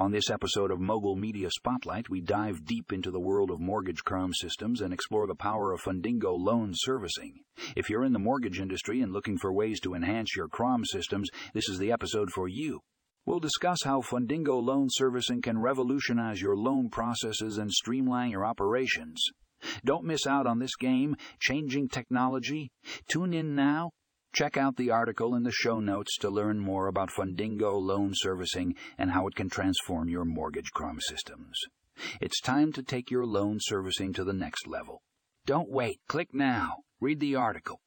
On this episode of Mogul Media Spotlight, we dive deep into the world of mortgage CRM systems and explore the power of Fundingo loan servicing. If you're in the mortgage industry and looking for ways to enhance your CRM systems, this is the episode for you. We'll discuss how Fundingo loan servicing can revolutionize your loan processes and streamline your operations. Don't miss out on this game, Changing Technology. Tune in now Check out the article in the show notes to learn more about Fundingo loan servicing and how it can transform your mortgage CRM systems. It's time to take your loan servicing to the next level. Don't wait. Click now. Read the article.